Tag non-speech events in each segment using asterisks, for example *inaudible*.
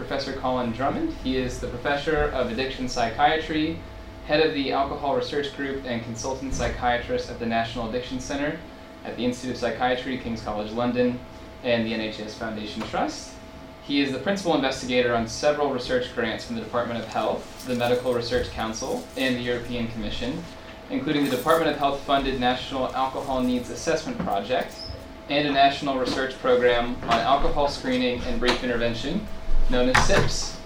Professor Colin Drummond. He is the Professor of Addiction Psychiatry, head of the Alcohol Research Group, and consultant psychiatrist at the National Addiction Center at the Institute of Psychiatry, King's College London, and the NHS Foundation Trust. He is the principal investigator on several research grants from the Department of Health, the Medical Research Council, and the European Commission, including the Department of Health funded National Alcohol Needs Assessment Project and a national research program on alcohol screening and brief intervention, known as SIPS.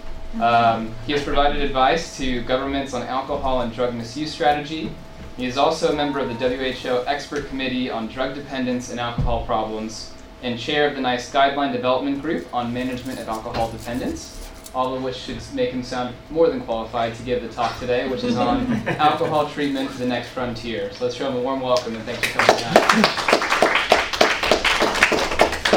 Um, he has provided advice to governments on alcohol and drug misuse strategy. He is also a member of the WHO Expert Committee on Drug Dependence and Alcohol Problems and chair of the NICE Guideline Development Group on Management of Alcohol Dependence all of which should make him sound more than qualified to give the talk today, which is on *laughs* alcohol treatment, the next frontier. So let's show him a warm welcome and thanks for coming down.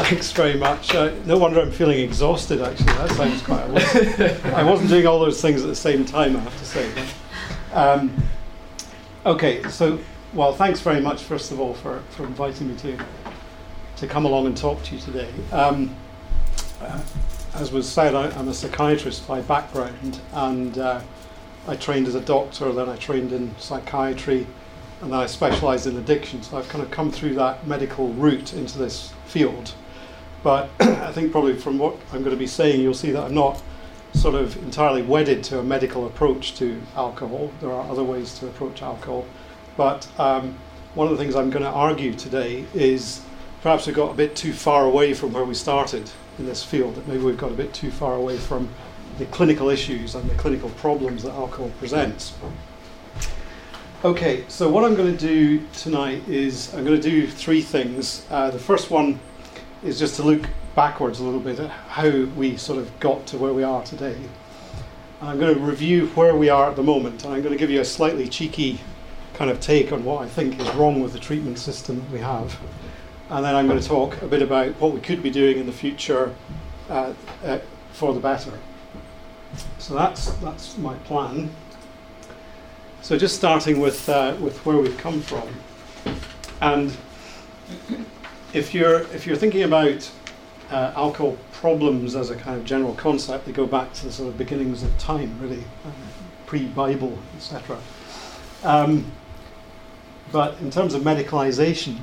Thanks very much. Uh, no wonder I'm feeling exhausted. Actually, that sounds quite. I wasn't, I wasn't doing all those things at the same time. I have to say. Um, okay, so well, thanks very much first of all for, for inviting me to to come along and talk to you today. Um, uh, as was said, I, am a psychiatrist by background, and uh, I trained as a doctor, then I trained in psychiatry, and then I specialised in addiction. So I've kind of come through that medical route into this field. But *clears throat* I think probably from what I'm going to be saying, you'll see that I'm not sort of entirely wedded to a medical approach to alcohol. There are other ways to approach alcohol. But um, one of the things I'm going to argue today is perhaps we got a bit too far away from where we started in this field, that maybe we've got a bit too far away from the clinical issues and the clinical problems that alcohol presents. Okay, so what I'm going to do tonight is I'm going to do three things. Uh, the first one is just to look backwards a little bit at how we sort of got to where we are today. I'm going to review where we are at the moment, and I'm going to give you a slightly cheeky kind of take on what I think is wrong with the treatment system that we have and then I'm going to talk a bit about what we could be doing in the future uh, uh, for the better. So that's that's my plan. So just starting with uh, with where we've come from, and if you're if you're thinking about uh, alcohol problems as a kind of general concept, they go back to the sort of beginnings of time, really, uh, pre-Bible, etc. Um, but in terms of medicalization,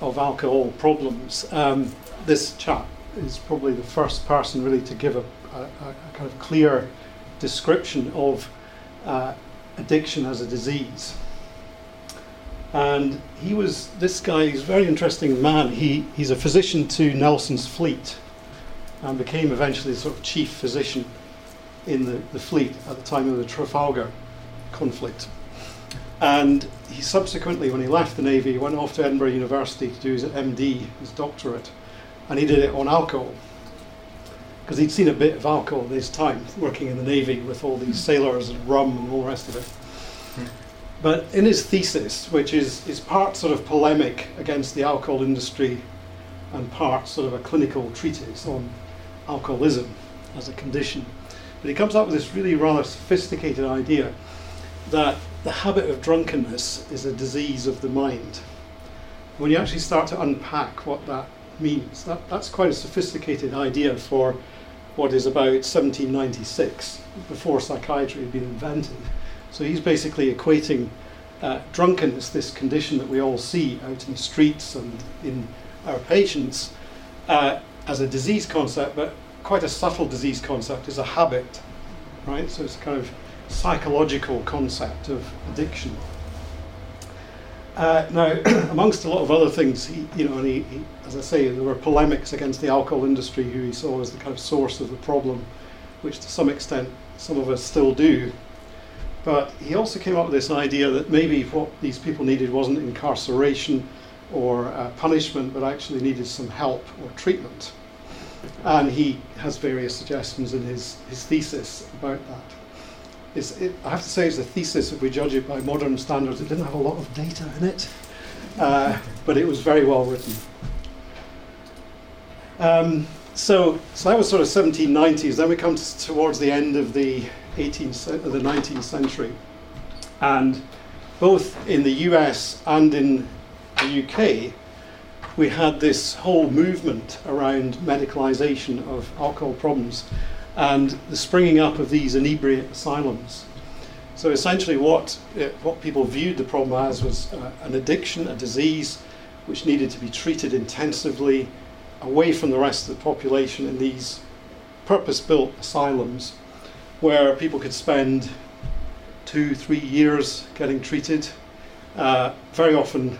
of alcohol problems, um, this chap is probably the first person really to give a, a, a kind of clear description of uh, addiction as a disease. And he was this guy. He's a very interesting man. He he's a physician to Nelson's fleet, and became eventually sort of chief physician in the, the fleet at the time of the Trafalgar conflict. And he subsequently, when he left the Navy, went off to Edinburgh University to do his MD, his doctorate, and he did it on alcohol. Because he'd seen a bit of alcohol in his time working in the Navy with all these sailors and rum and all the rest of it. But in his thesis, which is, is part sort of polemic against the alcohol industry and part sort of a clinical treatise on alcoholism as a condition, but he comes up with this really rather sophisticated idea that the habit of drunkenness is a disease of the mind. When you actually start to unpack what that means, that, that's quite a sophisticated idea for what is about 1796, before psychiatry had been invented. So he's basically equating uh, drunkenness, this condition that we all see out in the streets and in our patients, uh, as a disease concept, but quite a subtle disease concept, is a habit, right? So it's kind of psychological concept of addiction. Uh, now, *clears throat* amongst a lot of other things, he, you know, and he, he, as I say, there were polemics against the alcohol industry, who he saw as the kind of source of the problem, which to some extent some of us still do. But he also came up with this idea that maybe what these people needed wasn't incarceration or uh, punishment, but actually needed some help or treatment. And he has various suggestions in his, his thesis about that it, I have to say, it's a thesis if we judge it by modern standards. It didn't have a lot of data in it, uh, *laughs* but it was very well written. Um, so, so that was sort of 1790s. Then we come to, towards the end of the 18th, the 19th century, and both in the US and in the UK, we had this whole movement around medicalisation of alcohol problems and the springing up of these inebriate asylums. So essentially, what, uh, what people viewed the problem as was uh, an addiction, a disease, which needed to be treated intensively away from the rest of the population in these purpose built asylums where people could spend two, three years getting treated, uh, very often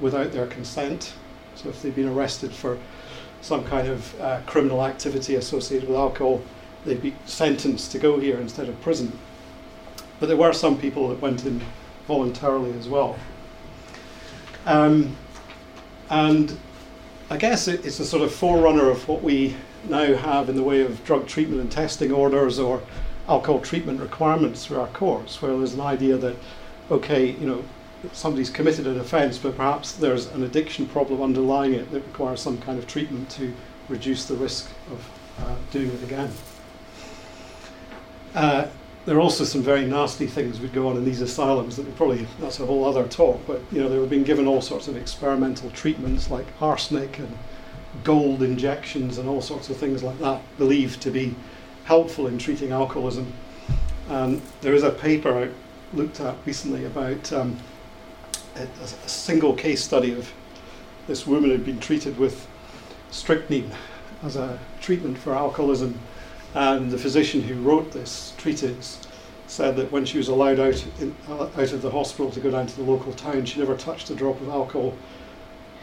without their consent. So if they've been arrested for some kind of uh, criminal activity associated with alcohol, they'd be sentenced to go here instead of prison. But there were some people that went in voluntarily as well. Um, and I guess it, it's a sort of forerunner of what we now have in the way of drug treatment and testing orders or alcohol treatment requirements through our courts, where there's an idea that, okay, you know, somebody's committed an offence, but perhaps there's an addiction problem underlying it that requires some kind of treatment to reduce the risk of uh, doing it again. Uh, there are also some very nasty things would go on in these asylums that probably that's a whole other talk. But you know they were being given all sorts of experimental treatments like arsenic and gold injections and all sorts of things like that, believed to be helpful in treating alcoholism. And there is a paper I looked at recently about um, a, a, single case study of this woman who had been treated with strychnine as a treatment for alcoholism and the physician who wrote this treatise said that when she was allowed out, in, uh, out of the hospital to go down to the local town, she never touched a drop of alcohol,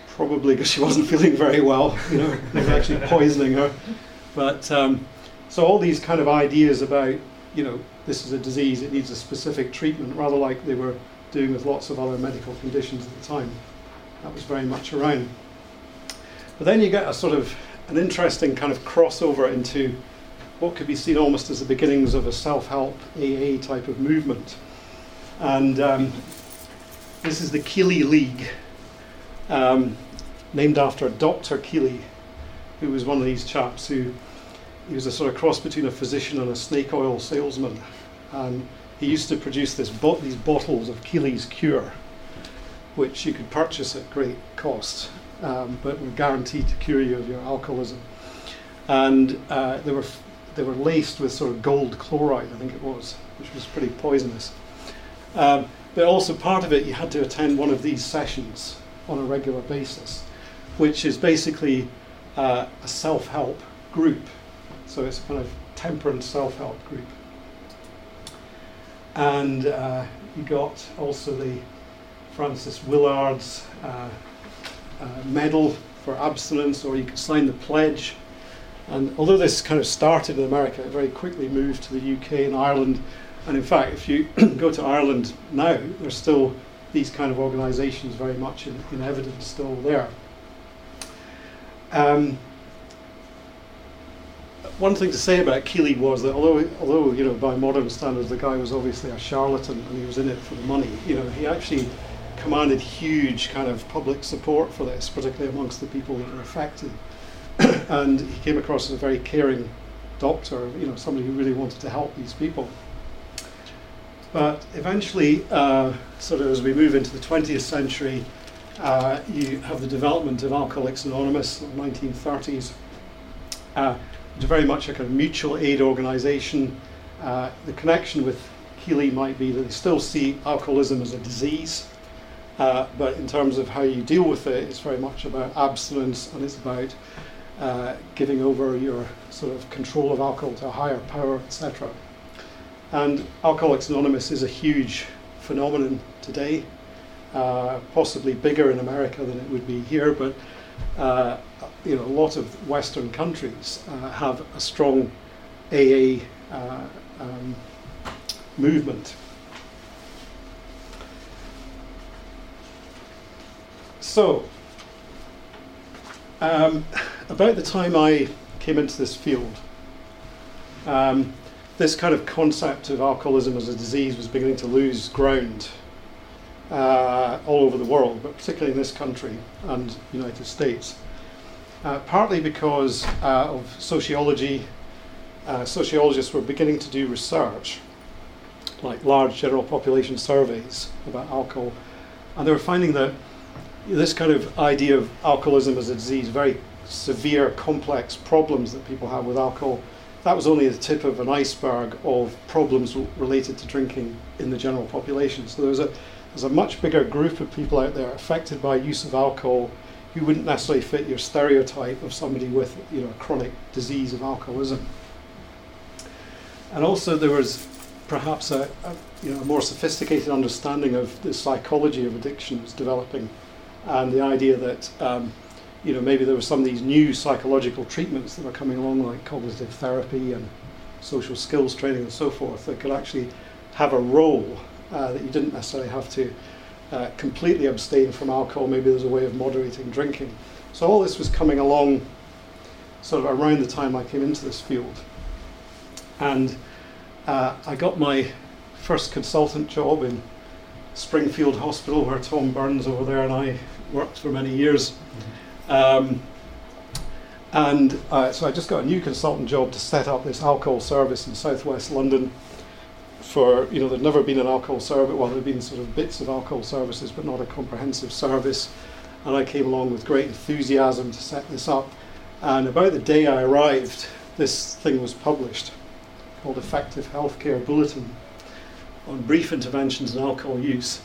probably because she *laughs* wasn't feeling very well. You know, *laughs* they were actually poisoning her. But um, so all these kind of ideas about, you know, this is a disease, it needs a specific treatment, rather like they were doing with lots of other medical conditions at the time. That was very much around. But then you get a sort of an interesting kind of crossover into what could be seen almost as the beginnings of a self help AA type of movement. And um, this is the Keeley League, um, named after Dr. Keeley, who was one of these chaps who he was a sort of cross between a physician and a snake oil salesman. And he used to produce this bo- these bottles of Keeley's Cure, which you could purchase at great cost, um, but were guaranteed to cure you of your alcoholism. And uh, they were they were laced with sort of gold chloride, I think it was, which was pretty poisonous. Um, but also part of it, you had to attend one of these sessions on a regular basis, which is basically uh, a self-help group. So it's a kind of temperance self-help group. And uh, you got also the Frances Willard's uh, uh medal for abstinence, or you could sign the pledge and although this kind of started in America, it very quickly moved to the UK and Ireland. And in fact, if you *clears throat* go to Ireland now, there's still these kind of organisations very much in, in, evidence still there. Um, one thing to say about Keeley was that although, although you know by modern standards the guy was obviously a charlatan and he was in it for the money, you know he actually commanded huge kind of public support for this, particularly amongst the people that were affected. *coughs* and he came across as a very caring doctor, you know, somebody who really wanted to help these people. But eventually, uh, sort of as we move into the 20th century, uh, you have the development of Alcoholics Anonymous in the 1930s, uh, is very much like a mutual aid organization. Uh, the connection with Keeley might be that they still see alcoholism as a disease, uh, but in terms of how you deal with it, it's very much about abstinence and it's about uh, giving over your sort of control of alcohol to a higher power, etc. And Alcoholics Anonymous is a huge phenomenon today, uh, possibly bigger in America than it would be here, but uh, you know, a lot of Western countries uh, have a strong AA uh, um, movement. So, um, about the time I came into this field, um, this kind of concept of alcoholism as a disease was beginning to lose ground uh, all over the world, but particularly in this country and the United States. Uh, partly because uh, of sociology, uh, sociologists were beginning to do research, like large general population surveys about alcohol, and they were finding that this kind of idea of alcoholism as a disease, very severe, complex problems that people have with alcohol, that was only the tip of an iceberg of problems related to drinking in the general population. So there's a there's a much bigger group of people out there affected by use of alcohol who wouldn't necessarily fit your stereotype of somebody with you know a chronic disease of alcoholism. And also there was perhaps a, a you know a more sophisticated understanding of the psychology of addiction was developing, and the idea that um, you know maybe there were some of these new psychological treatments that were coming along, like cognitive therapy and social skills training and so forth, that could actually have a role uh, that you didn't necessarily have to uh, completely abstain from alcohol. Maybe there's a way of moderating drinking. So all this was coming along sort of around the time I came into this field. And uh, I got my first consultant job in Springfield Hospital, where Tom Burns over there and I worked for many years. Um, and uh, so I just got a new consultant job to set up this alcohol service in southwest London for, you know, there'd never been an alcohol service, well, there'd been sort of bits of alcohol services, but not a comprehensive service. And I came along with great enthusiasm to set this up. And about the day I arrived, this thing was published called Effective Healthcare Bulletin on Brief Interventions in Alcohol Use.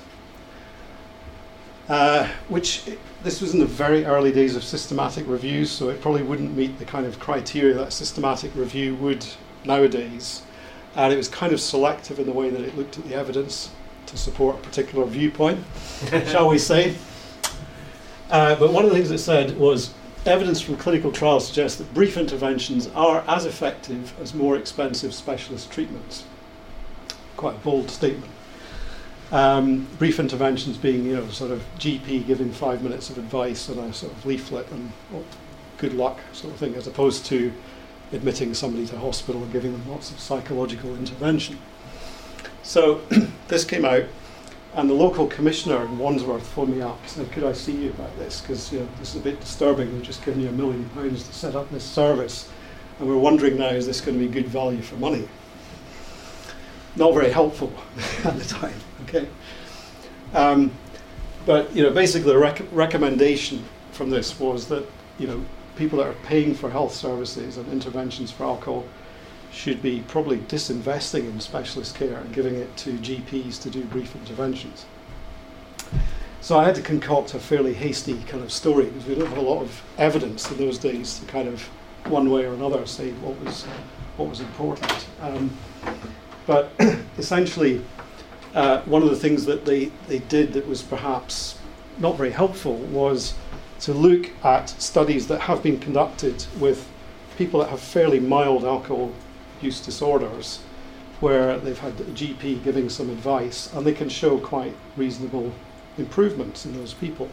Uh, which this was in the very early days of systematic reviews, so it probably wouldn't meet the kind of criteria that systematic review would nowadays and it was kind of selective in the way that it looked at the evidence to support a particular viewpoint, *laughs* shall we say. Uh, but one of the things it said was evidence from clinical trials suggests that brief interventions are as effective as more expensive specialist treatments. Quite a bold statement. Um, brief interventions being, you know, sort of GP giving five minutes of advice and a sort of leaflet and good luck sort of thing, as opposed to admitting somebody to hospital and giving them lots of psychological intervention. So *clears throat* this came out, and the local commissioner in Wandsworth phoned me up and said, Could I see you about this? Because you know, this is a bit disturbing. We've just given you a million pounds to set up this service, and we're wondering now is this going to be good value for money? Not very helpful *laughs* at the time, okay? Um, but you know, basically, the rec- recommendation from this was that you know people that are paying for health services and interventions for alcohol should be probably disinvesting in specialist care and giving it to GPs to do brief interventions. So I had to concoct a fairly hasty kind of story because we didn't have a lot of evidence in those days to kind of one way or another say what was what was important. Um, but *clears throat* essentially, uh, one of the things that they, they did that was perhaps not very helpful was to look at studies that have been conducted with people that have fairly mild alcohol use disorders, where they've had a GP giving some advice, and they can show quite reasonable improvements in those people.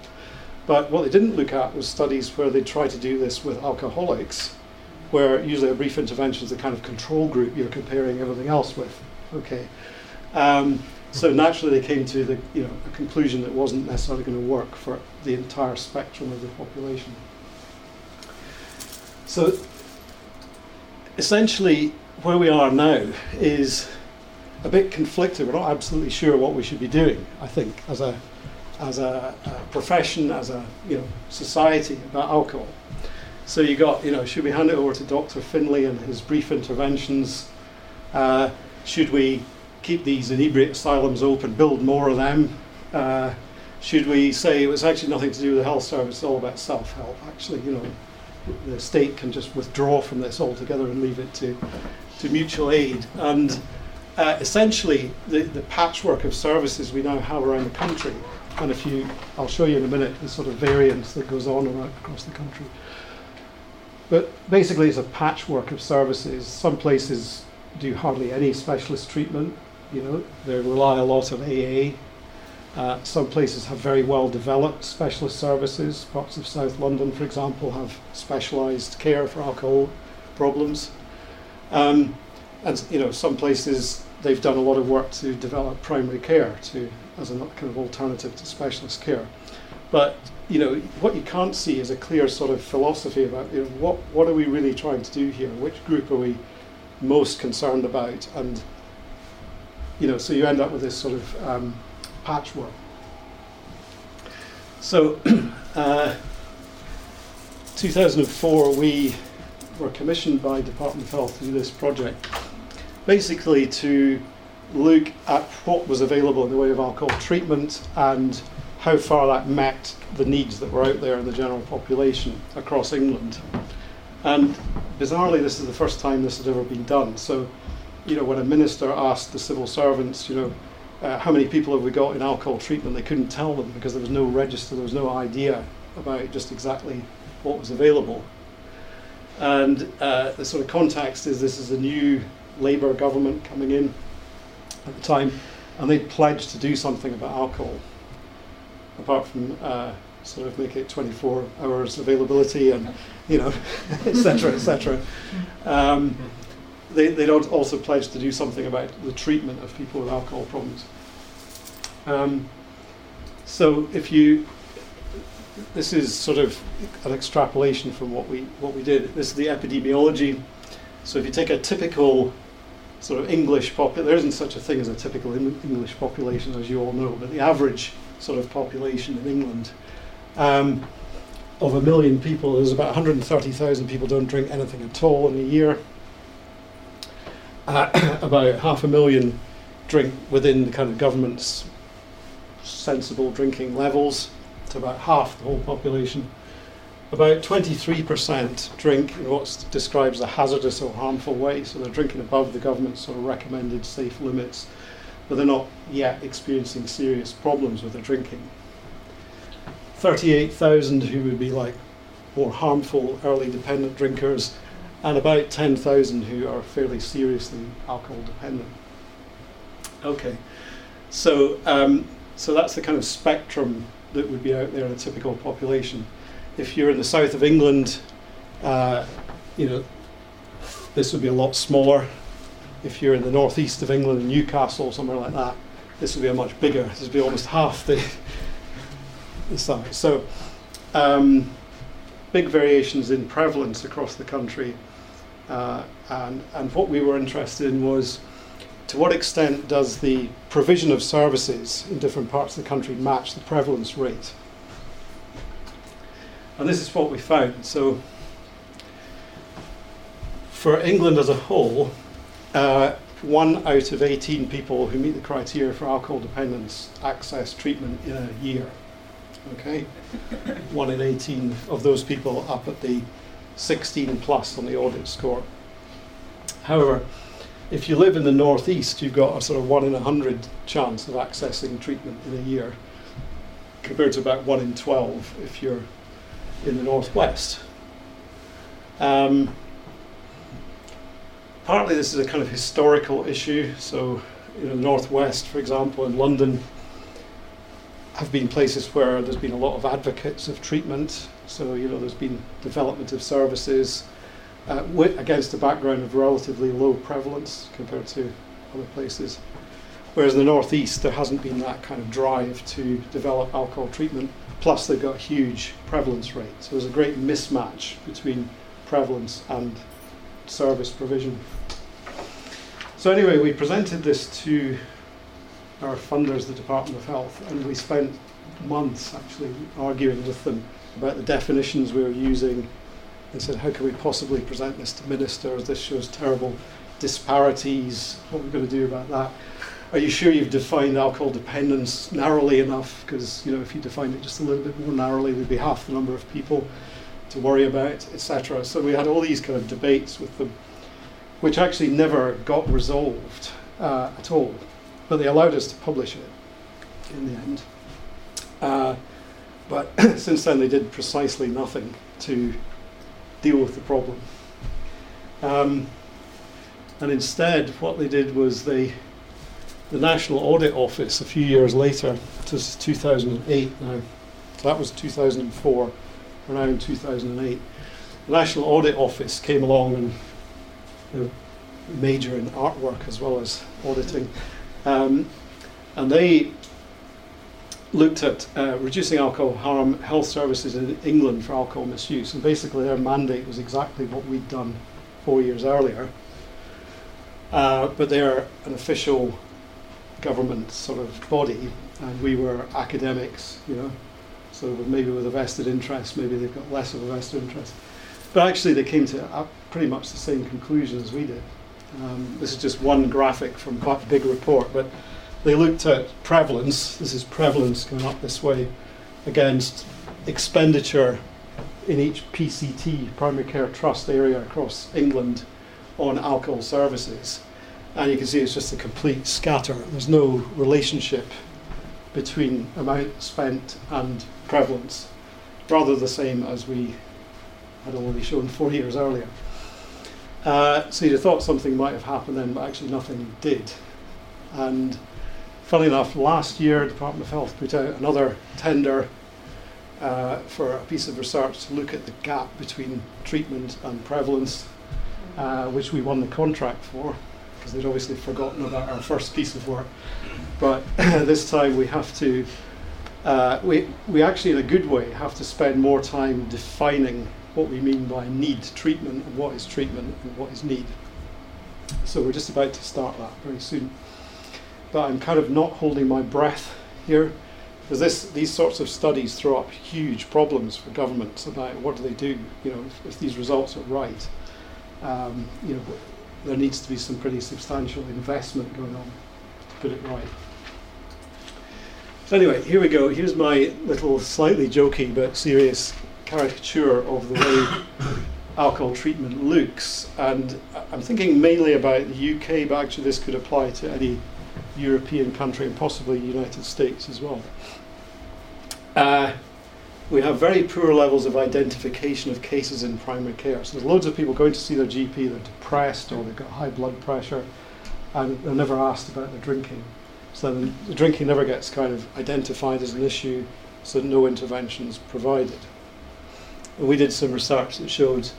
But what they didn't look at was studies where they try to do this with alcoholics, where usually a brief intervention is a kind of control group you're comparing everything else with. Okay. Um, so naturally, they came to the you know a conclusion that wasn't necessarily going to work for the entire spectrum of the population. So essentially, where we are now is a bit conflicted. We're not absolutely sure what we should be doing. I think as a as a, a profession, as a you know society about alcohol. So you got you know should we hand it over to Dr. Finlay and his brief interventions? Uh, should we keep these inebriate asylums open, build more of them? Uh, should we say it was actually nothing to do with the health service, it's all about self-help? Actually, you know, the state can just withdraw from this altogether and leave it to, to mutual aid. And uh, essentially, the, the patchwork of services we now have around the country, and if you, I'll show you in a minute the sort of variance that goes on around, across the country. But basically, it's a patchwork of services. Some places do hardly any specialist treatment. You know, they rely a lot on AA. Uh, some places have very well developed specialist services. Parts of South London, for example, have specialised care for alcohol problems. Um, and you know, some places they've done a lot of work to develop primary care to as a kind of alternative to specialist care. But you know, what you can't see is a clear sort of philosophy about you know, what what are we really trying to do here? Which group are we most concerned about? And you know, so you end up with this sort of um, patchwork. So, *clears throat* uh, 2004, we were commissioned by Department of Health to do this project, basically to look at what was available in the way of alcohol treatment and how far that met the needs that were out there in the general population across England. And bizarrely, this is the first time this had ever been done. So, you know, when a minister asked the civil servants, you know, uh, how many people have we got in alcohol treatment, they couldn't tell them because there was no register, there was no idea about just exactly what was available. And uh, the sort of context is this is a new Labour government coming in at the time, and they pledged to do something about alcohol, apart from uh, sort of make it 24 hours availability and, you know, *laughs* etc., etc. Um, they, they'd also pledge to do something about the treatment of people with alcohol problems. Um, so if you, this is sort of an extrapolation from what we what we did. This is the epidemiology. So if you take a typical sort of English population, there isn't such a thing as a typical English population, as you all know, but the average sort of population in England um, of a million people, there's about 130,000 people don't drink anything at all in a year. Uh, *coughs* about half a million drink within the kind of government's sensible drinking levels to about half the whole population. About 23% drink in what's described as a hazardous or harmful way, so they're drinking above the government's sort of recommended safe limits, but they're not yet experiencing serious problems with their drinking. 38,000 who would be like more harmful early dependent drinkers, and about 10,000 who are fairly seriously alcohol dependent. Okay, so um, so that's the kind of spectrum that would be out there in a typical population. If you're in the south of England, uh, you know, this would be a lot smaller. If you're in the northeast of England, Newcastle, somewhere like that, this would be a much bigger. This would be almost half the, *laughs* the size. So, um, big variations in prevalence across the country. Uh, and, and what we were interested in was to what extent does the provision of services in different parts of the country match the prevalence rate? And this is what we found. So, for England as a whole, uh, one out of 18 people who meet the criteria for alcohol dependence access treatment in a year. Okay? one in 18 of those people up at the 16 plus on the audit score. However, if you live in the northeast, you've got a sort of one in a hundred chance of accessing treatment in a year, compared to about one in 12 if you're in the northwest. Um, partly this is a kind of historical issue. So, in the northwest, for example, in London, have been places where there's been a lot of advocates of treatment. So, you know, there's been development of services uh, against a background of relatively low prevalence compared to other places. Whereas in the northeast, there hasn't been that kind of drive to develop alcohol treatment. Plus, they've got huge prevalence rate. So there's a great mismatch between prevalence and service provision. So anyway, we presented this to our funders, the Department of Health, and we spent months actually arguing with them about the definitions we were using and said, how can we possibly present this to ministers? This shows terrible disparities. What are we going to do about that? Are you sure you've defined alcohol dependence narrowly enough? Because you know, if you defined it just a little bit more narrowly, there'd be half the number of people to worry about, etc. So we had all these kind of debates with them, which actually never got resolved uh, at all. But they allowed us to publish it in the end. Uh, but *clears throat* since then, they did precisely nothing to deal with the problem. Um, and instead, what they did was they, the National Audit Office, a few years later, this is 2008 now, that was 2004, we're now in 2008. The National Audit Office came along and you major in artwork as well as auditing. Um, and they looked at uh, reducing alcohol harm health services in England for alcohol misuse. And basically, their mandate was exactly what we'd done four years earlier. Uh, but they're an official government sort of body, and we were academics, you know, so maybe with a vested interest, maybe they've got less of a vested interest. But actually, they came to pretty much the same conclusion as we did. Um, this is just one graphic from quite a big report, but they looked at prevalence. This is prevalence going up this way against expenditure in each PCT, primary care trust area across England, on alcohol services. And you can see it's just a complete scatter. There's no relationship between amount spent and prevalence, rather the same as we had already shown four years earlier. Uh, so you'd have thought something might have happened then, but actually nothing did. And funnily enough, last year, the Department of Health put out another tender uh, for a piece of research to look at the gap between treatment and prevalence, uh, which we won the contract for, because they'd obviously forgotten about our first piece of work. But *laughs* this time we have to, uh, we, we actually, in a good way, have to spend more time defining what we mean by need treatment and what is treatment and what is need. So we're just about to start that very soon. But I'm kind of not holding my breath here because this, these sorts of studies throw up huge problems for governments about what do they do, you know, if, if these results are right. Um, you know, there needs to be some pretty substantial investment going on to put it right. So anyway, here we go. Here's my little slightly jokey but serious caricature of the way *coughs* alcohol treatment looks. And I'm thinking mainly about the UK, but actually this could apply to any European country and possibly United States as well. Uh, we have very poor levels of identification of cases in primary care. So there's loads of people going to see their GP, they're depressed or they've got high blood pressure, and they're never asked about their drinking. So the, the drinking never gets kind of identified as an issue, so no interventions provided. And we did some research that showed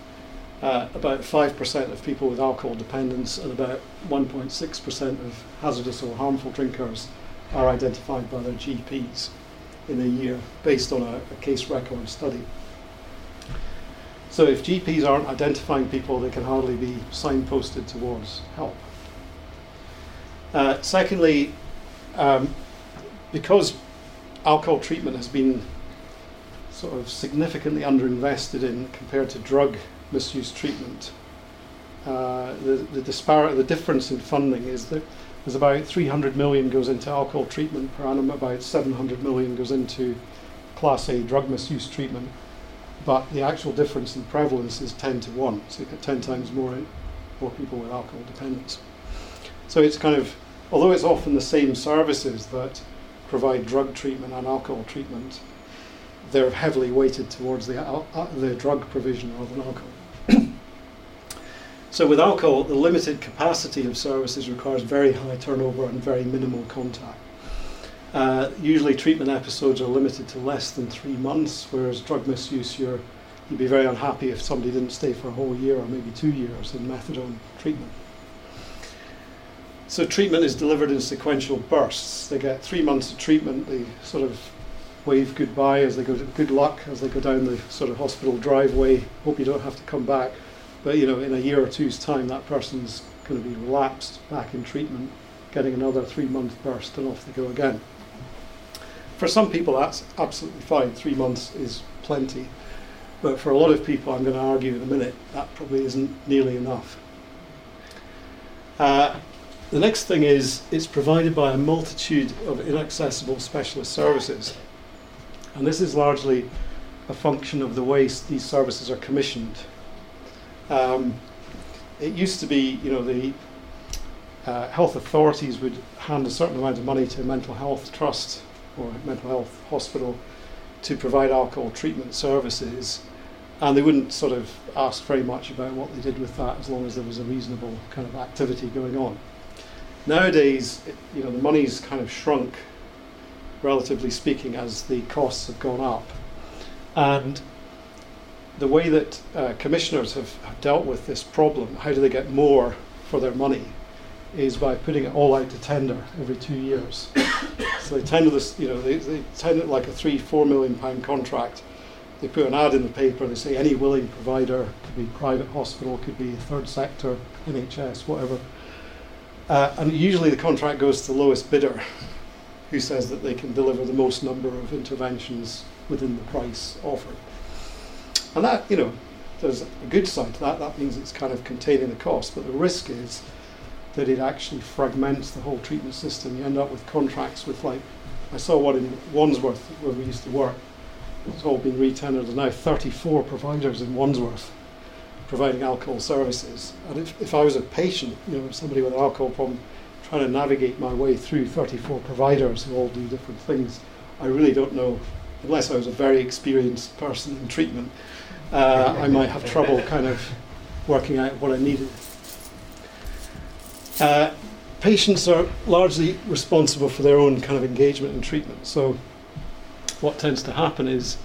uh, about 5% of people with alcohol dependence and about 1.6% of hazardous or harmful drinkers are identified by their GPs in a year based on a, a case record study. So if GPs aren't identifying people, they can hardly be signposted towards help. Uh, secondly, um, because alcohol treatment has been sort of significantly underinvested in compared to drug misuse treatment, uh, the, the disparity, the difference in funding is that there's about 300 million goes into alcohol treatment per annum, about 700 million goes into class A drug misuse treatment, but the actual difference in prevalence is 10 to 1, so you get 10 times more, more people with alcohol dependence. So it's kind of, although it's often the same services that provide drug treatment and alcohol treatment, they're heavily weighted towards the, uh, the drug provision rather than alcohol. So with alcohol, the limited capacity of services requires very high turnover and very minimal contact. Uh, usually treatment episodes are limited to less than three months, whereas drug misuse, you're, you'd be very unhappy if somebody didn't stay for a whole year or maybe two years in methadone treatment. So treatment is delivered in sequential bursts. They get three months of treatment, they sort of wave goodbye as they go to good luck as they go down the sort of hospital driveway, hope you don't have to come back. But you know, in a year or two's time, that person's going to be relapsed back in treatment, getting another three-month burst, and off they go again. For some people, that's absolutely fine. Three months is plenty. But for a lot of people, I'm going to argue in a minute, that probably isn't nearly enough. Uh, the next thing is it's provided by a multitude of inaccessible specialist services. And this is largely a function of the way these services are commissioned. Um, it used to be, you know, the uh, health authorities would hand a certain amount of money to a mental health trust or a mental health hospital to provide alcohol treatment services, and they wouldn't sort of ask very much about what they did with that as long as there was a reasonable kind of activity going on. Nowadays, it, you know, the money's kind of shrunk, relatively speaking, as the costs have gone up, and the way that uh, commissioners have, have, dealt with this problem, how do they get more for their money, is by putting it all out to tender every two years. so they tender this, you know, they, they tender it like a three, four million pound contract. They put an ad in the paper, they say any willing provider, could be private hospital, could be third sector, NHS, whatever. Uh, and usually the contract goes to the lowest bidder, who says that they can deliver the most number of interventions within the price offered. And that, you know, there's a good side to that. That means it's kind of containing the cost, but the risk is that it actually fragments the whole treatment system. You end up with contracts with like, I saw one in Wandsworth where we used to work. It's all been retendered. There's now 34 providers in Wandsworth providing alcohol services. And if, if I was a patient, you know, somebody with an alcohol problem, trying to navigate my way through 34 providers who all do different things, I really don't know, unless I was a very experienced person in treatment, uh, I might have trouble kind of working out what I needed. Uh, patients are largely responsible for their own kind of engagement in treatment. So, what tends to happen is,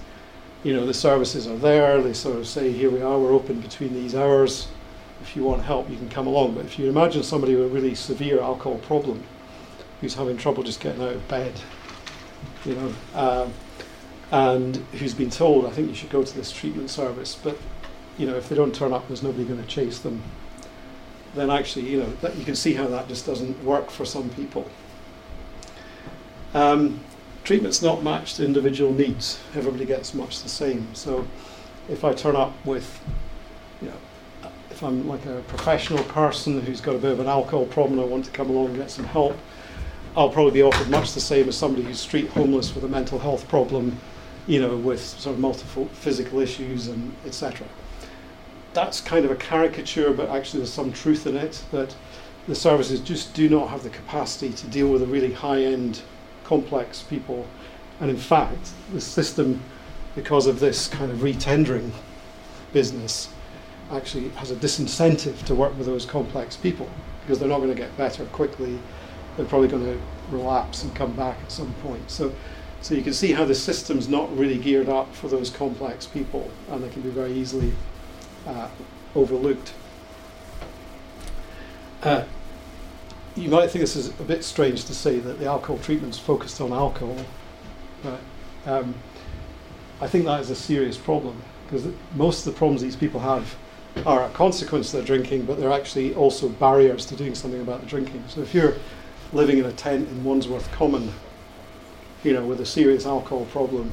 you know, the services are there. They sort of say, "Here we are. We're open between these hours. If you want help, you can come along." But if you imagine somebody with a really severe alcohol problem, who's having trouble just getting out of bed, you know, um, and who's been told, "I think you should go to this treatment service," but you know, if they don't turn up, there's nobody going to chase them then actually, you know, that you can see how that just doesn't work for some people. Um, treatment's not matched to individual needs. Everybody gets much the same. So if I turn up with, you know, if I'm like a professional person who's got a bit of an alcohol problem, and I want to come along and get some help, I'll probably be offered much the same as somebody who's street homeless with a mental health problem, you know, with sort of multiple physical issues and etc that's kind of a caricature, but actually there's some truth in it that the services just do not have the capacity to deal with a really high end, complex people. And in fact, the system, because of this kind of retendering business, actually has a disincentive to work with those complex people because they're not going to get better quickly. They're probably going to relapse and come back at some point. So, so you can see how the system's not really geared up for those complex people, and they can be very easily uh, overlooked. Uh, you might think this is a bit strange to say that the alcohol treatment's focused on alcohol, but um, I think that is a serious problem because most of the problems these people have are a consequence of their drinking, but they're actually also barriers to doing something about the drinking. So if you're living in a tent in Wandsworth Common, you know, with a serious alcohol problem,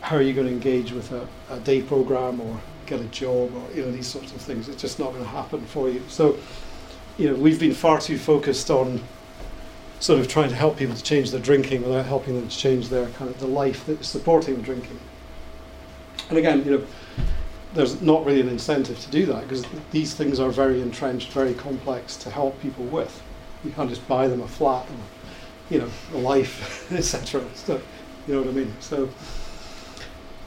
how are you going to engage with a, a day program or get a job or you know these sorts of things. It's just not going to happen for you. So, you know, we've been far too focused on sort of trying to help people to change their drinking without helping them to change their kind of the life that's supporting the drinking. And again, you know, there's not really an incentive to do that because th- these things are very entrenched, very complex to help people with. You can't just buy them a flat and you know life, *laughs* etc. So, you know what I mean? So.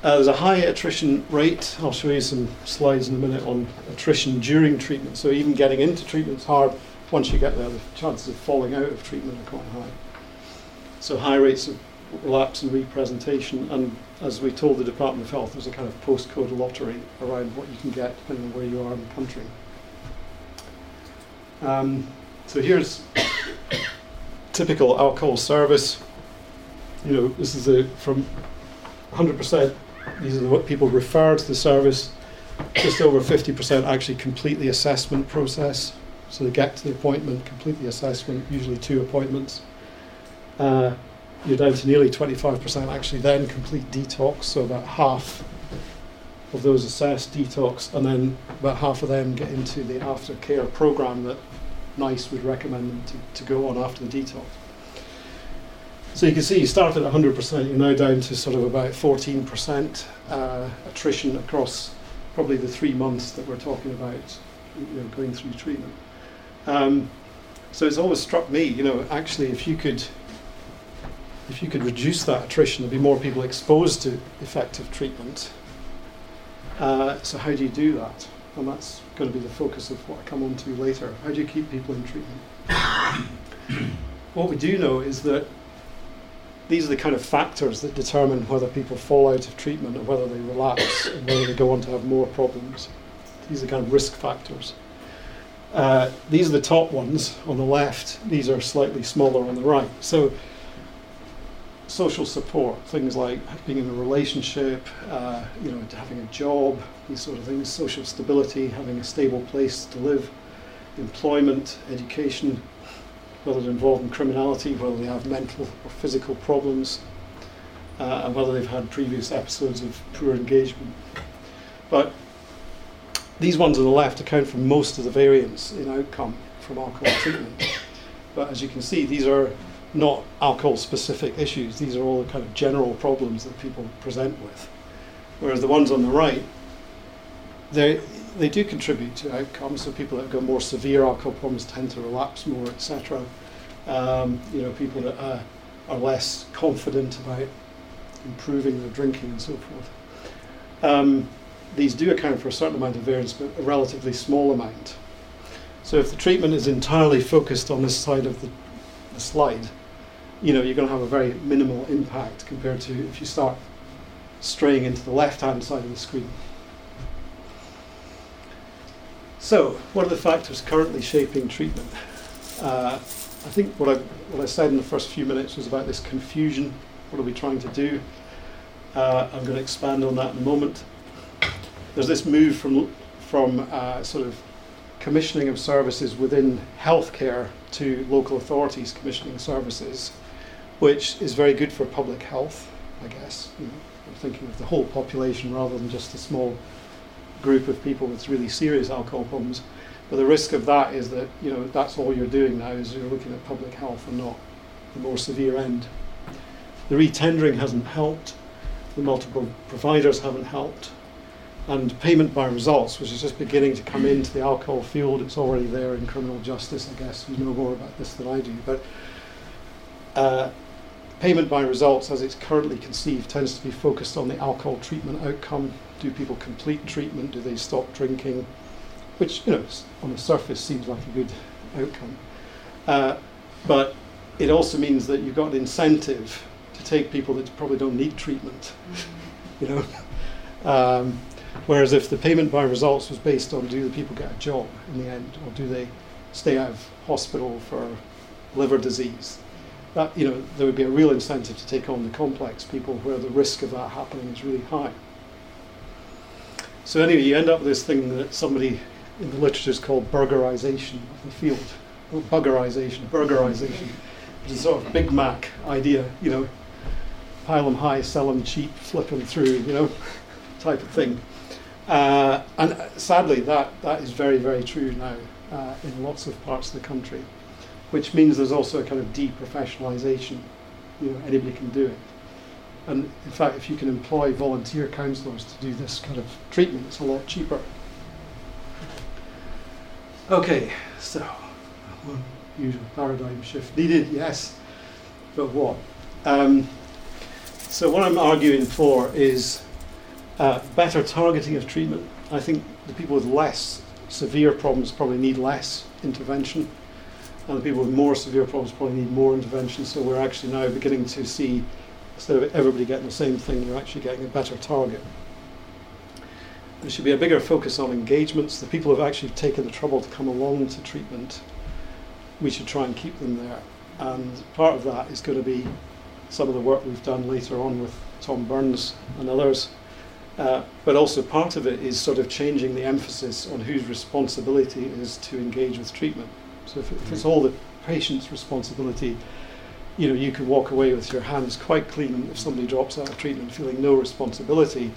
Uh, there's a high attrition rate. I'll show you some slides in a minute on attrition during treatment. So even getting into treatment is hard. Once you get there, the chances of falling out of treatment are quite high. So high rates of relapse and representation. And as we told the Department of Health, there's a kind of postcode lottery around what you can get depending on where you are in the country. Um, so here's typical alcohol service. You know, this is a, from 100% these are what people refer to the service. Just over 50% actually complete the assessment process. So they get to the appointment, complete the assessment, usually two appointments. Uh, you're down to nearly 25% actually then complete detox, so about half of those assessed detox, and then about half of them get into the aftercare program that NICE would recommend them to, to go on after the detox. So you can see you started at 100%, you're now down to sort of about 14% uh, attrition across probably the three months that we're talking about you know, going through treatment. Um, so it's always struck me, you know, actually if you could if you could reduce that attrition, there'd be more people exposed to effective treatment. Uh, so how do you do that? And that's going to be the focus of what I come on to later. How do you keep people in treatment? what we do know is that these are the kind of factors that determine whether people fall out of treatment or whether they relapse and whether they go on to have more problems. These are kind of risk factors. Uh, these are the top ones on the left. These are slightly smaller on the right. So, social support, things like being in a relationship, uh, you know, having a job, these sort of things, social stability, having a stable place to live, employment, education, whether they're involved in criminality, whether they have mental or physical problems, uh, and whether they've had previous episodes of poor engagement. But these ones on the left account for most of the variance in outcome from alcohol treatment. But as you can see, these are not alcohol specific issues. These are all the kind of general problems that people present with. Whereas the ones on the right, they they do contribute to outcomes. So people that have got more severe alcohol problems tend to relapse more, etc. Um, you know, people that uh, are less confident about improving their drinking and so forth. Um, these do account for a certain amount of variance, but a relatively small amount. So if the treatment is entirely focused on this side of the, the slide, you know, you're going to have a very minimal impact compared to if you start straying into the left-hand side of the screen. So, what are the factors currently shaping treatment? Uh, I think what I, what I said in the first few minutes was about this confusion. What are we trying to do? Uh, I'm going to expand on that in a moment. There's this move from, from uh, sort of commissioning of services within healthcare to local authorities commissioning services, which is very good for public health, I guess. You know, I'm thinking of the whole population rather than just a small group of people with really serious alcohol problems. But the risk of that is that you know that's all you're doing now is you're looking at public health and not the more severe end. The retendering hasn't helped. The multiple providers haven't helped. And payment by results, which is just beginning to come into the alcohol field, it's already there in criminal justice, I guess. You know more about this than I do. But uh, payment by results, as it's currently conceived, tends to be focused on the alcohol treatment outcome. Do people complete treatment? Do they stop drinking? Which, you know, on the surface seems like a good outcome. Uh, but it also means that you've got an incentive to take people that probably don't need treatment. *laughs* you know, um, whereas if the payment by results was based on do the people get a job in the end, or do they stay out of hospital for liver disease, that you know there would be a real incentive to take on the complex people where the risk of that happening is really high. So anyway, you end up with this thing that somebody in the literature is called burgerization of the field. Oh, buggerization, burgerization. It's a sort of Big Mac idea, you know, pile them high, sell them cheap, flip them through, you know, *laughs* type of thing. Uh, and sadly, that, that is very, very true now uh, in lots of parts of the country which means there's also a kind of deprofessionalisation. You know, anybody can do it. And in fact, if you can employ volunteer counsellors to do this kind of treatment, it's a lot cheaper. Okay, so one usual paradigm shift needed, yes, but what? Um, so what I'm arguing for is uh, better targeting of treatment. I think the people with less severe problems probably need less intervention and the people with more severe problems probably need more intervention. So we're actually now beginning to see, instead of everybody getting the same thing, you're actually getting a better target. There should be a bigger focus on engagements. The people who have actually taken the trouble to come along to treatment, we should try and keep them there. And part of that is going to be some of the work we've done later on with Tom Burns and others. Uh, but also part of it is sort of changing the emphasis on whose responsibility it is to engage with treatment. So if, if it's all the patient's responsibility, you know, you could walk away with your hands quite clean if somebody drops out of treatment feeling no responsibility.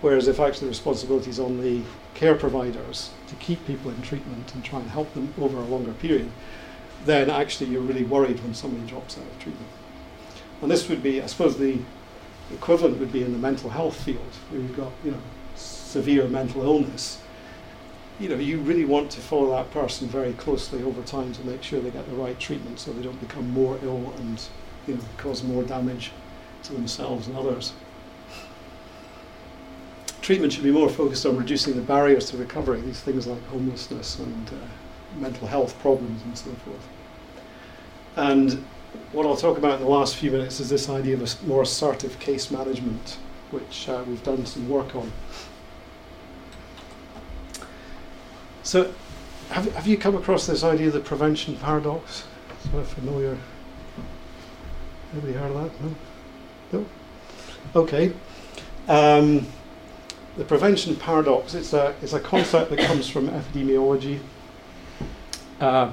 Whereas if actually the responsibility is on the care providers to keep people in treatment and try and help them over a longer period, then actually you're really worried when somebody drops out of treatment. And this would be, I suppose, the equivalent would be in the mental health field, where you've got, you know, severe mental illness you know, you really want to follow that person very closely over time to make sure they get the right treatment so they don't become more ill and you know, cause more damage to themselves and others. Treatment should be more focused on reducing the barriers to recovery, these things like homelessness and uh, mental health problems and so forth. And what I'll talk about in the last few minutes is this idea of a more assertive case management, which uh, we've done some work on. So, have, have you come across this idea of the prevention paradox? Sort of familiar. Anybody heard of that? No? No? Okay. Um, the prevention paradox, it's a, it's a concept that comes from epidemiology, uh,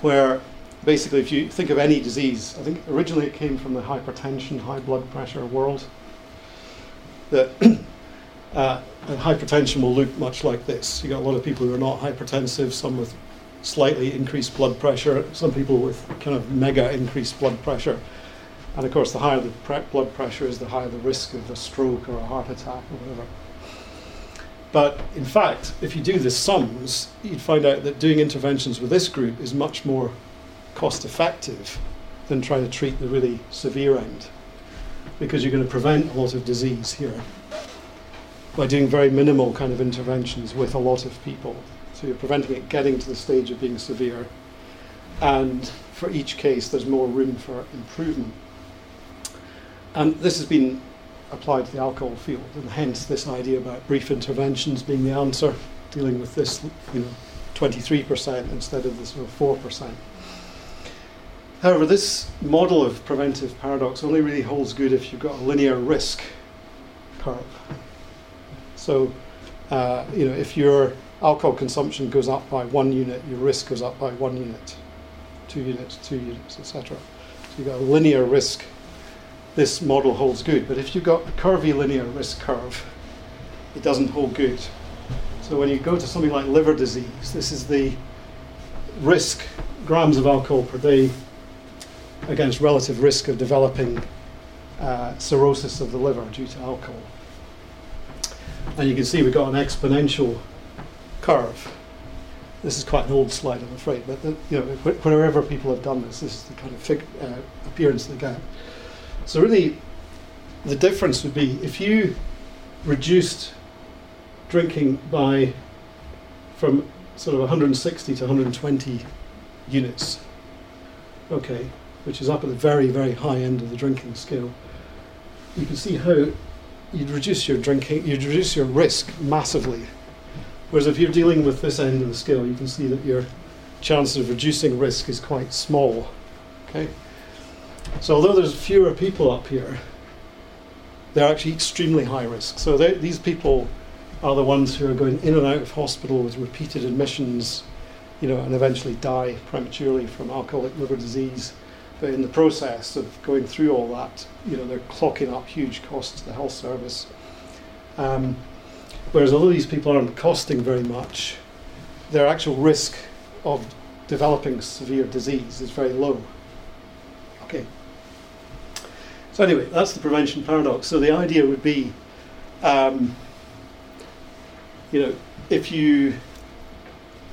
where basically if you think of any disease, I think originally it came from the hypertension, high blood pressure world, that *clears throat* Uh, and hypertension will look much like this. You've got a lot of people who are not hypertensive, some with slightly increased blood pressure, some people with kind of mega increased blood pressure. And of course, the higher the pre- blood pressure is, the higher the risk of a stroke or a heart attack or whatever. But in fact, if you do the sums, you'd find out that doing interventions with this group is much more cost effective than trying to treat the really severe end because you're going to prevent a lot of disease here by doing very minimal kind of interventions with a lot of people. So you're preventing it getting to the stage of being severe. And for each case, there's more room for improvement. And this has been applied to the alcohol field, and hence this idea about brief interventions being the answer, dealing with this, you know, 23% instead of the sort of 4%. However, this model of preventive paradox only really holds good if you've got a linear risk curve. So, uh, you know, if your alcohol consumption goes up by one unit, your risk goes up by one unit, two units, two units, etc. So you've got a linear risk. This model holds good. But if you've got a curvilinear risk curve, it doesn't hold good. So when you go to something like liver disease, this is the risk grams of alcohol per day against relative risk of developing uh, cirrhosis of the liver due to alcohol. And you can see we've got an exponential curve. This is quite an old slide, I'm afraid, but the, you know, wherever people have done this, this is the kind of fig, uh, appearance they get. So really, the difference would be if you reduced drinking by from sort of 160 to 120 units, okay, which is up at the very, very high end of the drinking scale, you can see how you'd reduce your drinking, you'd reduce your risk massively. Whereas if you're dealing with this end of the scale, you can see that your chance of reducing risk is quite small. Okay, so although there's fewer people up here, they're actually extremely high risk. So these people are the ones who are going in and out of hospital with repeated admissions, you know, and eventually die prematurely from alcoholic liver disease but in the process of going through all that, you know, they're clocking up huge costs to the health service. Um, whereas although these people aren't costing very much, their actual risk of developing severe disease is very low. Okay. So anyway, that's the prevention paradox. So the idea would be, um, you know, if you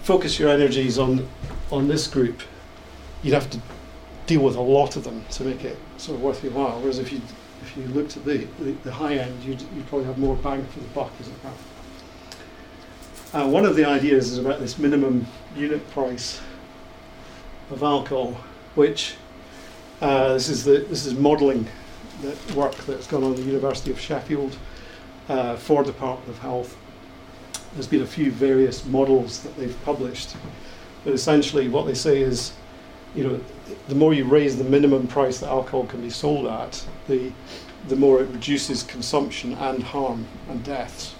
focus your energies on on this group, you'd have to deal with a lot of them to make it sort of worth your while. Whereas if you if you looked at the, the, the high end, you'd, you'd probably have more bang for the buck, as it were. Uh, one of the ideas is about this minimum unit price of alcohol, which uh, this is the this is modelling that work that's gone on at the University of Sheffield uh, for Department of Health. There's been a few various models that they've published, but essentially what they say is, you know, the more you raise the minimum price that alcohol can be sold at, the the more it reduces consumption and harm and deaths.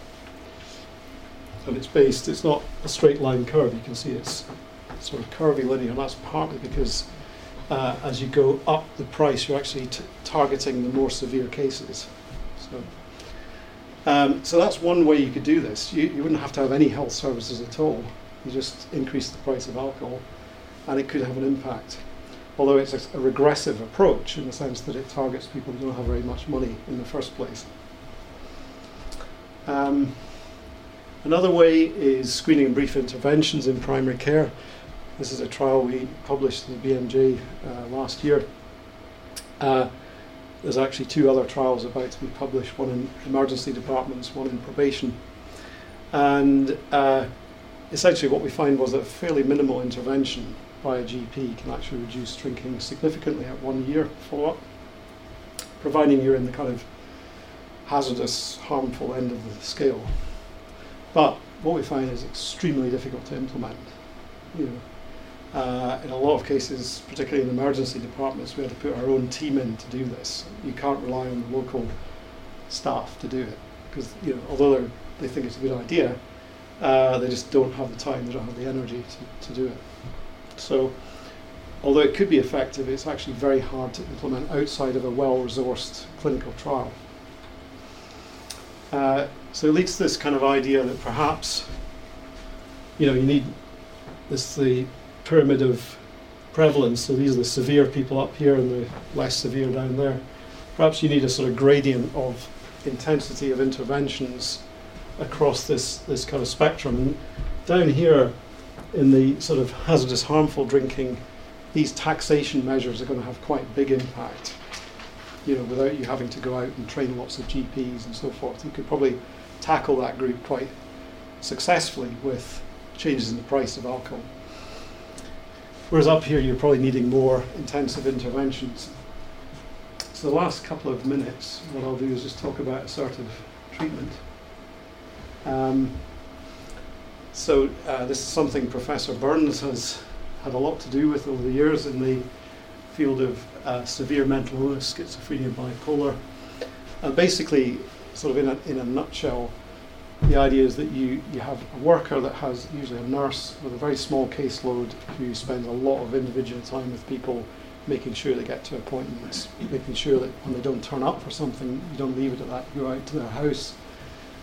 And it's based, it's not a straight line curve, you can see it's sort of curvilinear, and that's partly because uh, as you go up the price, you're actually t- targeting the more severe cases. So, um, so that's one way you could do this. You, you wouldn't have to have any health services at all. You just increase the price of alcohol, and it could have an impact although it's a, a, regressive approach in the sense that it targets people who don't have very much money in the first place. Um, another way is screening and brief interventions in primary care. This is a trial we published in the BMJ uh, last year. Uh, there's actually two other trials about to be published, one in emergency departments, one in probation. And uh, essentially what we find was that fairly minimal intervention by a GP can actually reduce drinking significantly at one year follow up, providing you're in the kind of hazardous, harmful end of the scale. But what we find is extremely difficult to implement. You know, uh, in a lot of cases, particularly in emergency departments, we had to put our own team in to do this. You can't rely on the local staff to do it because you know, although they think it's a good idea, uh, they just don't have the time, they don't have the energy to, to do it. So, although it could be effective, it's actually very hard to implement outside of a well resourced clinical trial. Uh, So it leads to this kind of idea that perhaps, you know, you need this the pyramid of prevalence. So these are the severe people up here and the less severe down there. Perhaps you need a sort of gradient of intensity of interventions across this, this kind of spectrum. And down here in the sort of hazardous harmful drinking, these taxation measures are going to have quite big impact. You know, without you having to go out and train lots of GPs and so forth, you could probably tackle that group quite successfully with changes in the price of alcohol. Whereas up here, you're probably needing more intensive interventions. So the last couple of minutes, what I'll do is just talk about assertive treatment. Um, so uh, this is something Professor Burns has had a lot to do with over the years in the field of uh, severe mental illness, schizophrenia, and bipolar. And basically, sort of in a, in a nutshell, the idea is that you, you have a worker that has usually a nurse with a very small caseload who spends a lot of individual time with people, making sure they get to appointments, making sure that when they don't turn up for something, you don't leave it at that, you go out to their house,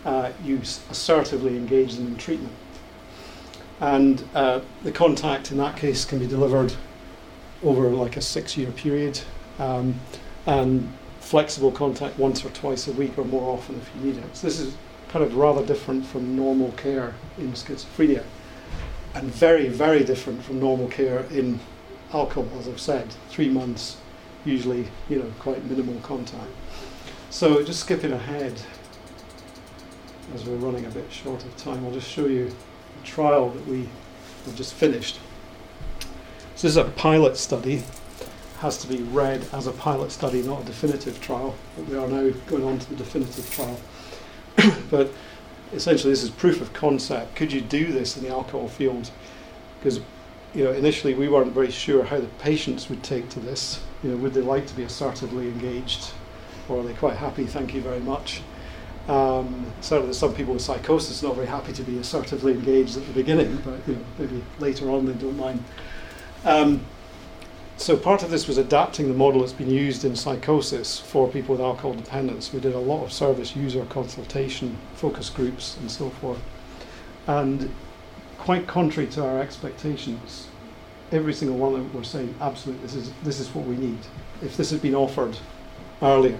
uh, you assertively engage them in treatment. And uh, the contact in that case can be delivered over like a six year period. Um, and flexible contact once or twice a week or more often if you need it. So this is kind of rather different from normal care in schizophrenia and very, very different from normal care in alcohol, as I've said, three months, usually, you know, quite minimal contact. So just skipping ahead, as we're running a bit short of time, I'll just show you trial that we have just finished. So this is a pilot study has to be read as a pilot study, not a definitive trial. But we are now going on to the definitive trial. *coughs* but essentially, this is proof of concept. Could you do this in the alcohol field? Because you know, initially we weren't very sure how the patients would take to this. You know, would they like to be assertively engaged, or are they quite happy? Thank you very much. Um, certainly, some people with psychosis are not very happy to be assertively engaged at the beginning, but you know, maybe later on they don't mind. Um, so part of this was adapting the model that's been used in psychosis for people with alcohol dependence. We did a lot of service user consultation, focus groups, and so forth. And quite contrary to our expectations, every single one of them were saying, absolutely, this is, this is what we need. If this had been offered earlier,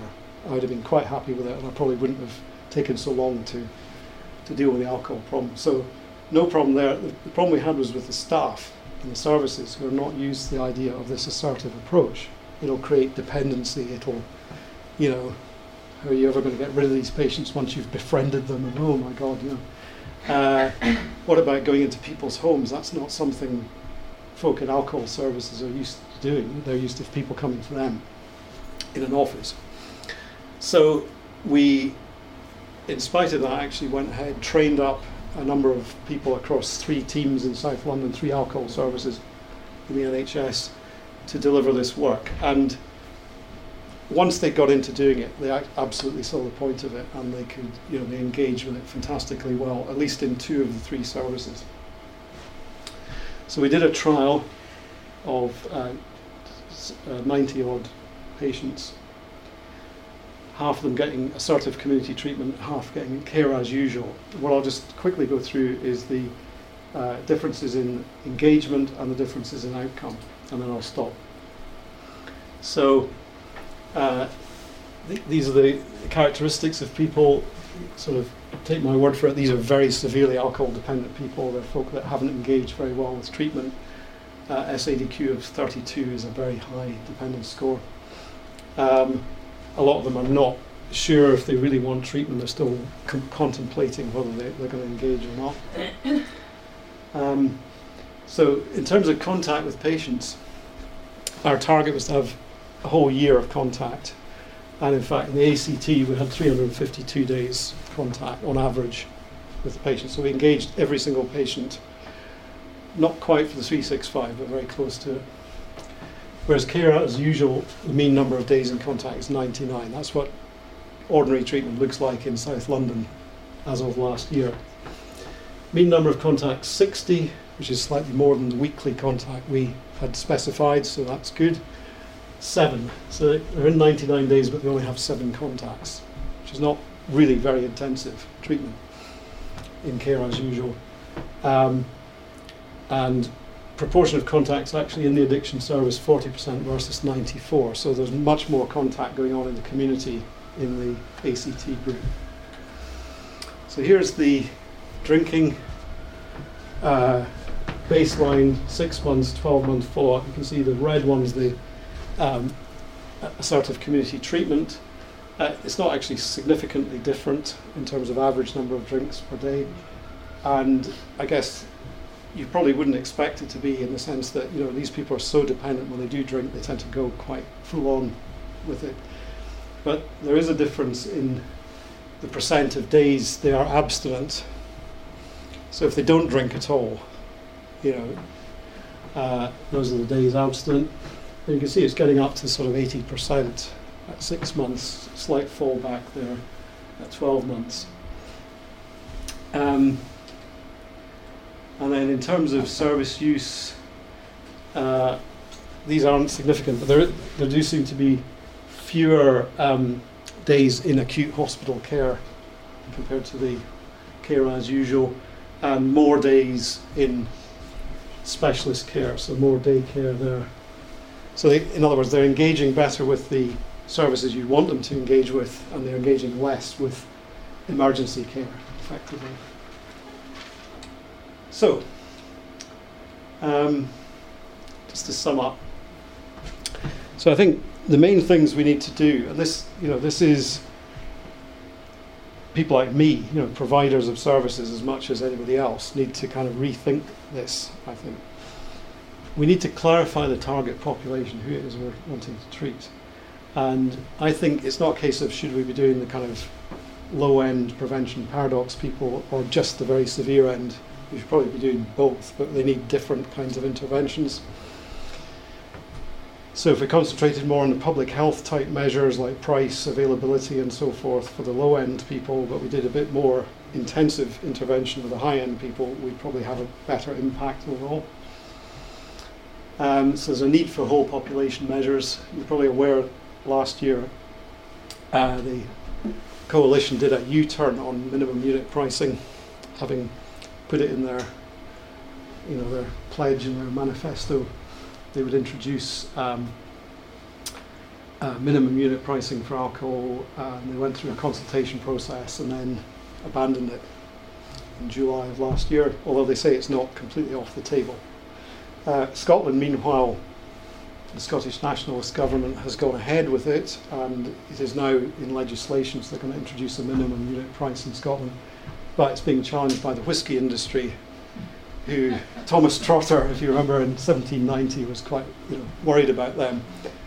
I'd have been quite happy with it, and I probably wouldn't have taken so long to, to deal with the alcohol problem. So no problem there. The, problem we had was with the staff and the services who are not used to the idea of this assertive approach. It'll create dependency. It'll, you know, how are you ever going to get rid of these patients once you've befriended them? And oh my God, you know. Uh, what about going into people's homes? That's not something folk in alcohol services are used to doing. They're used to people coming to them in an office. So we, in spite of that, I actually went ahead, trained up a number of people across three teams in South London, three alcohol services in the NHS to deliver this work. And once they got into doing it, they absolutely saw the point of it, and they could, you know, they engaged with it fantastically well, at least in two of the three services. So we did a trial of uh, uh, 90 odd patients half of them getting assertive community treatment, half getting care as usual. What I'll just quickly go through is the uh, differences in engagement and the differences in outcome, and then I'll stop. So, uh, th- these are the characteristics of people, sort of take my word for it, these are very severely alcohol dependent people. They're folk that haven't engaged very well with treatment. Uh, SADQ of 32 is a very high dependence score. Um, a lot of them are not sure if they really want treatment. They're still com- contemplating whether they, are going to engage or not. *coughs* Um, so, in terms of contact with patients, our target was to have a whole year of contact. And in fact, in the ACT, we had 352 days contact on average with the patient. So we engaged every single patient, not quite for the 365, but very close to it. Whereas care as usual, the mean number of days in contact is 99. That's what ordinary treatment looks like in South London as of last year. Mean number of contacts 60, which is slightly more than the weekly contact we had specified, so that's good. Seven. So they're in 99 days, but they only have seven contacts, which is not really very intensive treatment in care as usual. Um, and proportion of contacts actually in the addiction service 40% versus 94 so there's much more contact going on in the community in the ACT group. So here's the drinking uh, baseline 6 months 12 month follow-up. You can see the red one's the um, assertive community treatment. Uh, it's not actually significantly different in terms of average number of drinks per day. And I guess you probably wouldn't expect it to be in the sense that you know these people are so dependent. When they do drink they tend to go quite full on with it. But there is a difference in the percent of days they are abstinent. So if they don't drink at all you know uh, those are the days abstinent. And you can see it's getting up to sort of 80% at six months slight fall back there at 12 months. Um, and then in terms of service use, uh, these aren't significant, but there, there do seem to be fewer um, days in acute hospital care compared to the care as usual, and more days in specialist care, so more day care there. So, they, in other words, they're engaging better with the services you want them to engage with, and they're engaging less with emergency care, effectively. So, um, just to sum up. So I think the main things we need to do, and this, you know, this is people like me, you know, providers of services as much as anybody else, need to kind of rethink this. I think we need to clarify the target population, who it is we're wanting to treat, and I think it's not a case of should we be doing the kind of low end prevention paradox people or just the very severe end we should probably be doing both, but they need different kinds of interventions. So if we concentrated more on the public health type measures like price, availability, and so forth for the low end people, but we did a bit more intensive intervention for the high end people, we'd probably have a better impact overall. Um, so there's a need for whole population measures. You're probably aware last year uh, the coalition did a U-turn on minimum unit pricing, having put it in their, you know, their pledge and their manifesto. They would introduce um, uh, minimum unit pricing for alcohol, and they went through a consultation process and then abandoned it in July of last year. Although they say it's not completely off the table. Uh, Scotland, meanwhile, the Scottish Nationalist government has gone ahead with it, and it is now in legislation, so they're going to introduce a minimum unit price in Scotland but it's being challenged by the whisky industry, who Thomas Trotter, if you remember, in 1790 was quite you know, worried about them.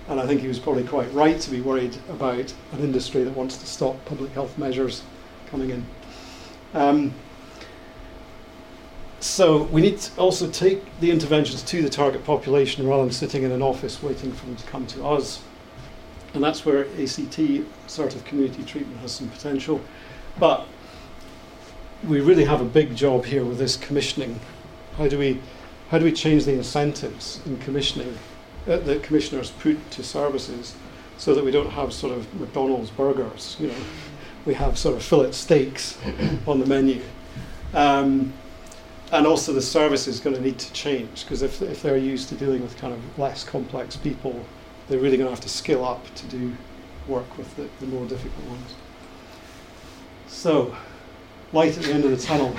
And I think he was probably quite right to be worried about an industry that wants to stop public health measures coming in. Um, so we need to also take the interventions to the target population rather than sitting in an office waiting for them to come to us. And that's where ACT sort of community treatment has some potential. But we really have a big job here with this commissioning. How do we, how do we change the incentives in commissioning uh, that commissioners put to services so that we don't have sort of McDonald's burgers, you know, we have sort of fillet steaks on the menu. Um, and also the service is going to need to change because if, if they're used to dealing with kind of less complex people, they're really going to have to skill up to do work with the, the more difficult ones. So, light at the end of the tunnel.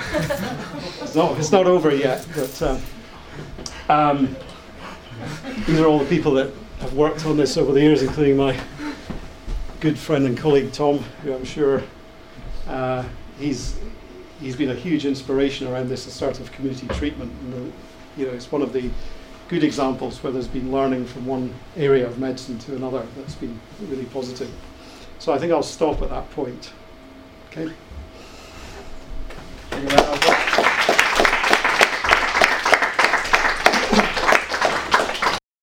it's, not, it's not over yet, but um, um, these are all the people that have worked on this over the years, including my good friend and colleague Tom, who I'm sure uh, he's he's been a huge inspiration around this assertive community treatment. And the, you know, it's one of the good examples where there's been learning from one area of medicine to another that's been really positive. So I think I'll stop at that point. Okay. Teşekkürler.